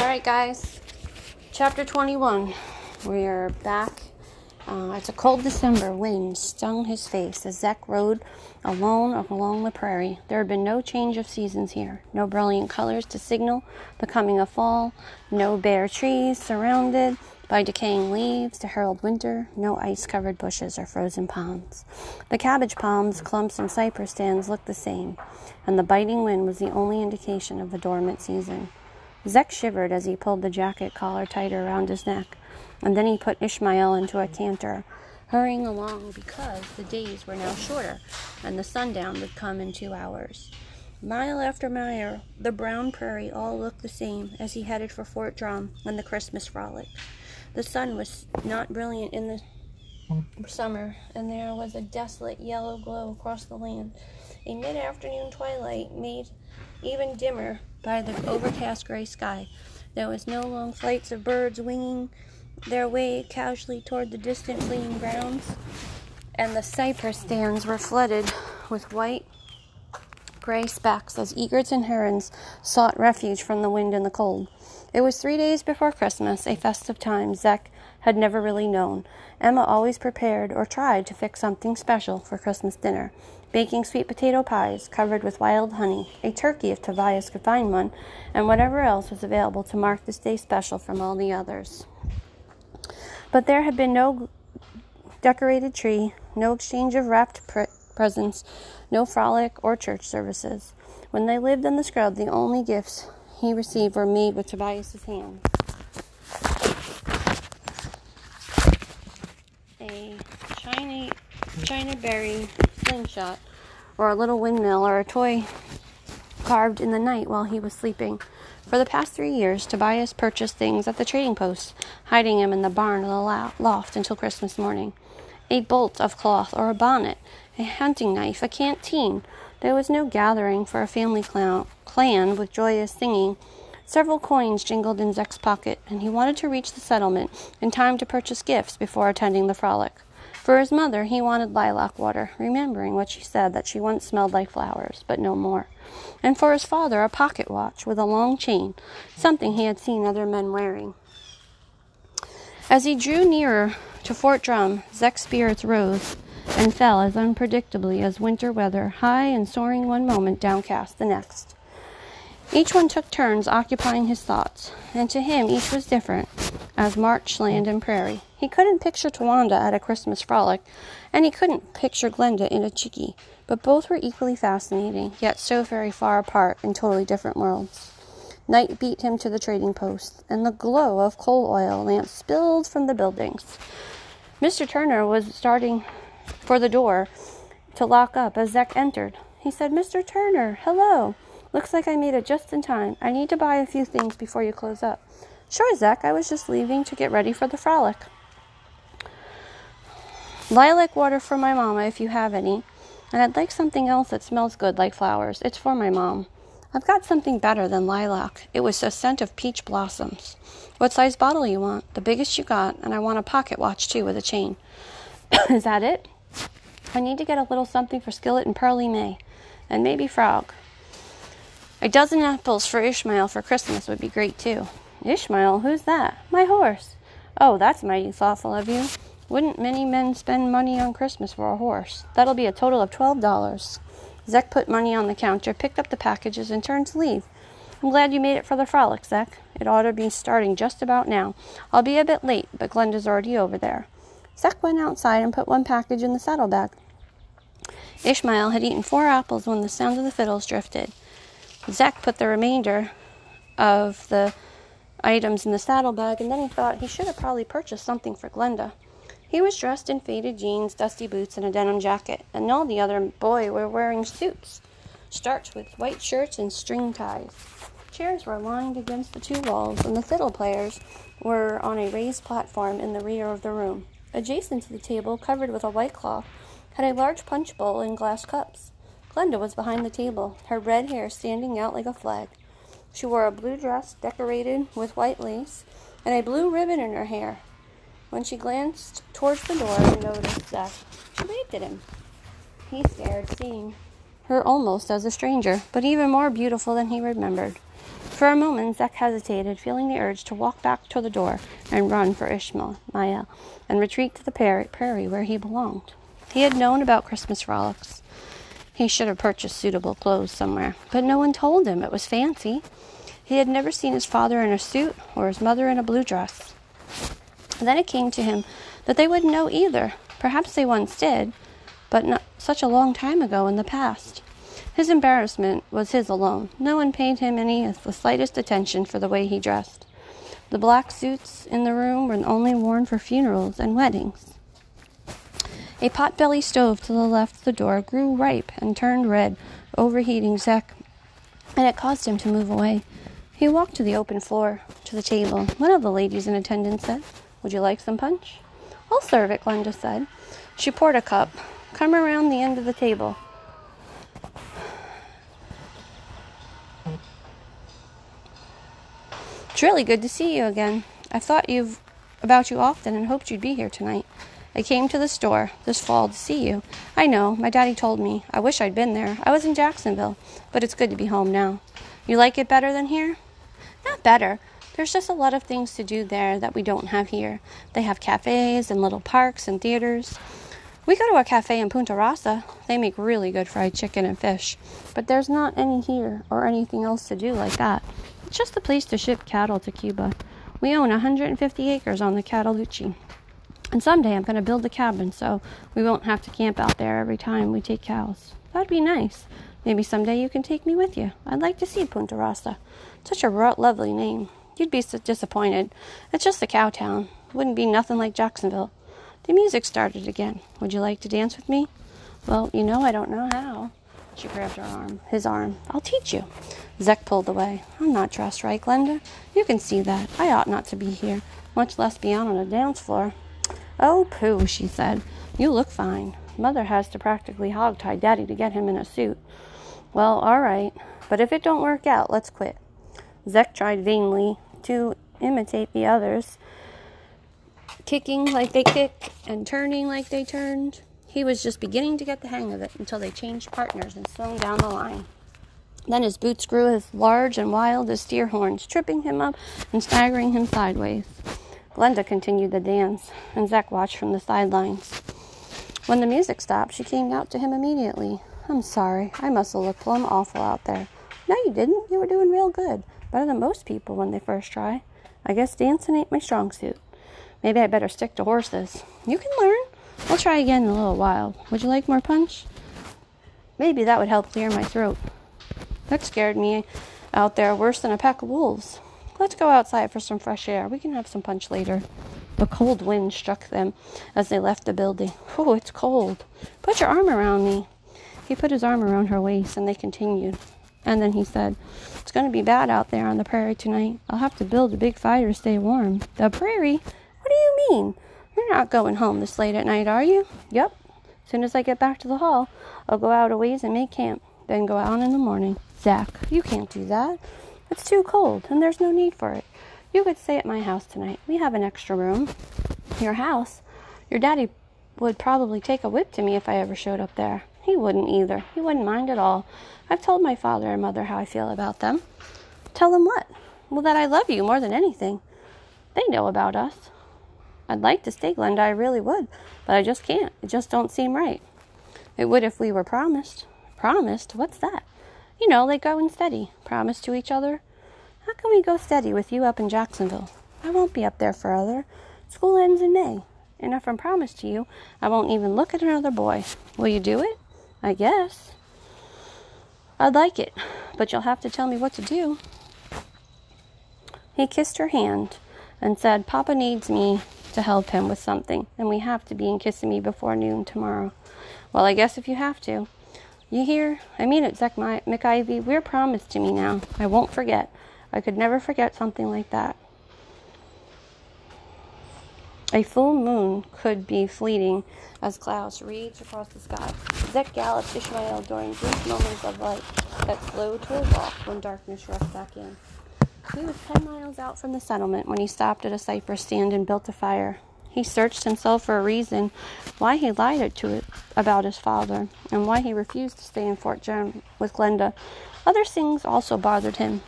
All right, guys. Chapter 21. We are back. Uh, it's a cold December. Wind stung his face as Zek rode alone along the prairie. There had been no change of seasons here. No brilliant colors to signal the coming of fall. No bare trees surrounded by decaying leaves to herald winter. No ice covered bushes or frozen ponds. The cabbage palms, clumps, and cypress stands looked the same, and the biting wind was the only indication of the dormant season. Zek shivered as he pulled the jacket collar tighter around his neck, and then he put Ishmael into a canter, hurrying along because the days were now shorter and the sundown would come in two hours. Mile after mile, the brown prairie all looked the same as he headed for Fort Drum and the Christmas frolic. The sun was not brilliant in the summer, and there was a desolate yellow glow across the land. A mid afternoon twilight made even dimmer by the overcast gray sky. There was no long flights of birds winging their way casually toward the distant fleeing grounds, and the cypress stands were flooded with white gray specks as egrets and herons sought refuge from the wind and the cold. It was three days before Christmas, a festive time Zek had never really known. Emma always prepared or tried to fix something special for Christmas dinner baking sweet potato pies covered with wild honey, a turkey if Tobias could find one, and whatever else was available to mark this day special from all the others. But there had been no decorated tree, no exchange of wrapped pre- presents, no frolic or church services. When they lived in the scrub, the only gifts he received were made with Tobias's hand. A China, China berry slingshot, or a little windmill, or a toy carved in the night while he was sleeping. For the past three years, Tobias purchased things at the trading post, hiding them in the barn or the loft until Christmas morning. A bolt of cloth or a bonnet, a hunting knife, a canteen. There was no gathering for a family clan with joyous singing. Several coins jingled in Zek's pocket, and he wanted to reach the settlement in time to purchase gifts before attending the frolic. For his mother, he wanted lilac water, remembering what she said that she once smelled like flowers, but no more. And for his father, a pocket watch with a long chain, something he had seen other men wearing. As he drew nearer to Fort Drum, Zek's spirits rose and fell as unpredictably as winter weather, high and soaring one moment, downcast the next. Each one took turns occupying his thoughts, and to him each was different, as march, land, and prairie. He couldn't picture Towanda at a Christmas frolic, and he couldn't picture Glenda in a chickee, but both were equally fascinating, yet so very far apart in totally different worlds. Night beat him to the trading post, and the glow of coal oil lamps spilled from the buildings. Mr. Turner was starting for the door to lock up as Zek entered. He said, Mr. Turner, hello. Looks like I made it just in time. I need to buy a few things before you close up. Sure, Zek. I was just leaving to get ready for the frolic. Lilac water for my mama if you have any. And I'd like something else that smells good like flowers. It's for my mom. I've got something better than lilac. It was a scent of peach blossoms. What size bottle you want? The biggest you got, and I want a pocket watch too with a chain. Is that it? I need to get a little something for Skillet and Pearly May, and maybe Frog. A dozen apples for Ishmael for Christmas would be great too. Ishmael, who's that? My horse. Oh, that's mighty thoughtful of you. Wouldn't many men spend money on Christmas for a horse? That'll be a total of twelve dollars. Zek put money on the counter, picked up the packages, and turned to leave. I'm glad you made it for the frolic, Zek. It ought to be starting just about now. I'll be a bit late, but Glenda's already over there. Zek went outside and put one package in the saddlebag. Ishmael had eaten four apples when the sound of the fiddles drifted. Zek put the remainder of the items in the saddlebag, and then he thought he should have probably purchased something for Glenda. He was dressed in faded jeans, dusty boots, and a denim jacket, and all the other boys were wearing suits, starched with white shirts and string ties. Chairs were lined against the two walls, and the fiddle players were on a raised platform in the rear of the room. Adjacent to the table, covered with a white cloth, had a large punch bowl and glass cups. Glenda was behind the table, her red hair standing out like a flag. She wore a blue dress decorated with white lace and a blue ribbon in her hair. When she glanced towards the door and noticed Zek, she waved at him. He stared, seeing her almost as a stranger, but even more beautiful than he remembered. For a moment, Zek hesitated, feeling the urge to walk back to the door and run for Ishmael, Maya, and retreat to the prairie where he belonged. He had known about Christmas frolics. He should have purchased suitable clothes somewhere, but no one told him it was fancy. He had never seen his father in a suit or his mother in a blue dress. Then it came to him that they wouldn't know either. Perhaps they once did, but not such a long time ago in the past. His embarrassment was his alone. No one paid him any the slightest attention for the way he dressed. The black suits in the room were only worn for funerals and weddings. A pot-belly stove to the left of the door grew ripe and turned red, overheating Zek, and it caused him to move away. He walked to the open floor, to the table. One of the ladies in attendance said, Would you like some punch? I'll serve it, Glenda said. She poured a cup. Come around the end of the table. It's really good to see you again. I've thought you've about you often and hoped you'd be here tonight. I came to the store this fall to see you. I know, my daddy told me. I wish I'd been there. I was in Jacksonville, but it's good to be home now. You like it better than here? Not better. There's just a lot of things to do there that we don't have here. They have cafes and little parks and theaters. We go to a cafe in Punta Rassa. They make really good fried chicken and fish, but there's not any here or anything else to do like that. It's just a place to ship cattle to Cuba. We own 150 acres on the Cataloochee. And someday I'm going to build a cabin so we won't have to camp out there every time we take cows. That'd be nice. Maybe someday you can take me with you. I'd like to see Punta Rassa. Such a lovely name. You'd be so disappointed. It's just a cow town. Wouldn't be nothing like Jacksonville. The music started again. Would you like to dance with me? Well, you know I don't know how. She grabbed her arm, his arm. I'll teach you. Zek pulled away. I'm not dressed right, Glenda. You can see that. I ought not to be here, much less be on a dance floor. Oh, pooh, she said. You look fine. Mother has to practically hog-tie Daddy to get him in a suit. Well, all right. But if it don't work out, let's quit. Zek tried vainly to imitate the others, kicking like they kicked and turning like they turned. He was just beginning to get the hang of it until they changed partners and swung down the line. Then his boots grew as large and wild as steer horns, tripping him up and staggering him sideways. Glenda continued the dance, and Zek watched from the sidelines. When the music stopped, she came out to him immediately. I'm sorry. I must have looked plumb awful out there. No, you didn't. You were doing real good. Better than most people when they first try. I guess dancing ain't my strong suit. Maybe I better stick to horses. You can learn. I'll try again in a little while. Would you like more punch? Maybe that would help clear my throat. That scared me out there worse than a pack of wolves. Let's go outside for some fresh air. We can have some punch later. The cold wind struck them as they left the building. Oh, it's cold. Put your arm around me. He put his arm around her waist and they continued. And then he said, It's going to be bad out there on the prairie tonight. I'll have to build a big fire to stay warm. The prairie? What do you mean? You're not going home this late at night, are you? Yep. As soon as I get back to the hall, I'll go out a ways and make camp, then go out in the morning. Zek, you can't do that. It's too cold, and there's no need for it. You could stay at my house tonight. We have an extra room. Your house? Your daddy would probably take a whip to me if I ever showed up there. He wouldn't either. He wouldn't mind at all. I've told my father and mother how I feel about them. Tell them what? Well, that I love you more than anything. They know about us. I'd like to stay, Glenda, I really would, but I just can't. It just don't seem right. It would if we were promised. Promised? What's that? You know, like going steady. Promise to each other. How can we go steady with you up in Jacksonville? I won't be up there forever. School ends in May, and if I'm promised to you, I won't even look at another boy. Will you do it? I guess. I'd like it, but you'll have to tell me what to do. He kissed her hand and said, Papa needs me to help him with something, and we have to be in Kissimmee before noon tomorrow. Well, I guess if you have to. You hear? I mean it, Zek MacIvey. We're promised to me now. I won't forget. I could never forget something like that. A full moon could be fleeting as clouds raged across the sky. Zek galloped Ishmael during brief moments of light that slowed to a walk when darkness rushed back in. He was ten miles out from the settlement when he stopped at a cypress stand and built a fire. He searched himself for a reason why he lied to it about his father and why he refused to stay in Fort Drum with Glenda. Other things also bothered him.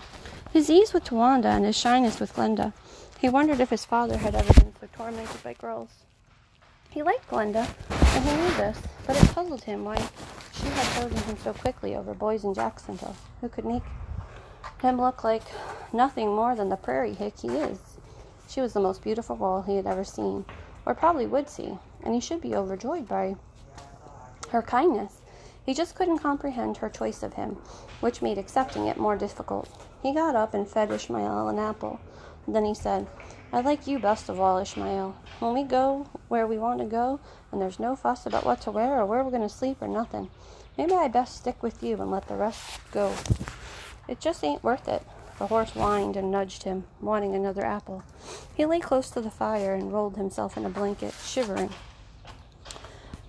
His ease with Tawanda and his shyness with Glenda. He wondered if his father had ever been so tormented by girls. He liked Glenda, and he knew this, but it puzzled him why she had chosen him so quickly over boys in Jacksonville, who could make him look like nothing more than the prairie hick he is. She was the most beautiful girl he had ever seen, or probably would see, and he should be overjoyed by her kindness. He just couldn't comprehend her choice of him, which made accepting it more difficult. He got up and fed Ishmael an apple. Then he said, I like you best of all, Ishmael. When we go where we want to go, and there's no fuss about what to wear or where we're going to sleep or nothing, maybe I best stick with you and let the rest go. It just ain't worth it. The horse whined and nudged him, wanting another apple. He lay close to the fire and rolled himself in a blanket, shivering.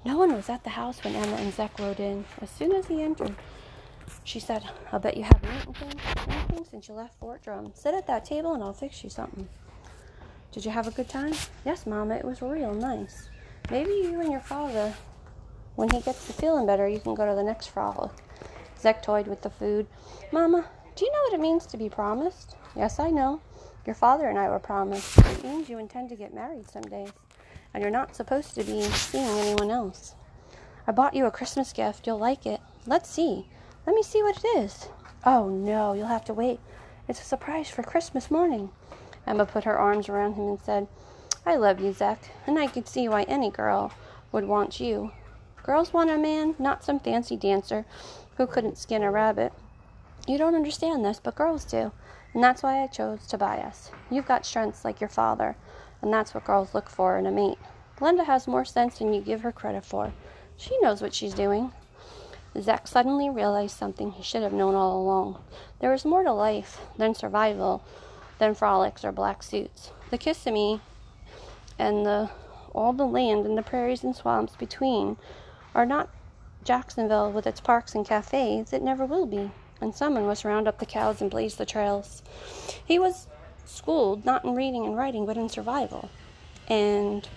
No one was at the house when Emma and Zek rode in. As soon as he entered, she said, I'll bet you haven't eaten anything since you left Fort Drum. Sit at that table and I'll fix you something. Did you have a good time? Yes, Mama, it was real nice. Maybe you and your father, when he gets to feeling better, you can go to the next frolic. Zek toyed with the food. Mama, do you know what it means to be promised? Yes, I know. Your father and I were promised. It means you intend to get married some days, and you're not supposed to be seeing anyone else. I bought you a Christmas gift. You'll like it. Let's see. Let me see what it is. Oh, no, you'll have to wait. It's a surprise for Christmas morning. Emma put her arms around him and said, I love you, Zek, and I can see why any girl would want you. Girls want a man, not some fancy dancer who couldn't skin a rabbit. You don't understand this, but girls do, and that's why I chose Tobias. You've got strengths like your father, and that's what girls look for in a mate. Glenda has more sense than you give her credit for. She knows what she's doing. Zack suddenly realized something he should have known all along. There was more to life than survival than frolics or black suits. The Kissimmee and the all the land and the prairies and swamps between are not Jacksonville with its parks and cafes. It never will be. And someone must round up the cows and blaze the trails. He was schooled not in reading and writing, but in survival. And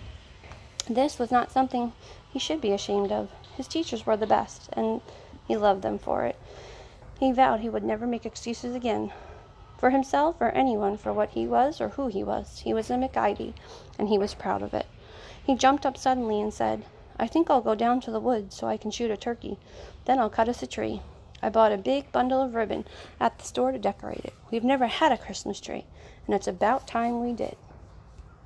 this was not something he should be ashamed of. His teachers were the best, and he loved them for it. He vowed he would never make excuses again for himself or anyone for what he was or who he was. He was a MacIvey, and he was proud of it. He jumped up suddenly and said, I think I'll go down to the woods so I can shoot a turkey. Then I'll cut us a tree. I bought a big bundle of ribbon at the store to decorate it. We've never had a Christmas tree, and it's about time we did.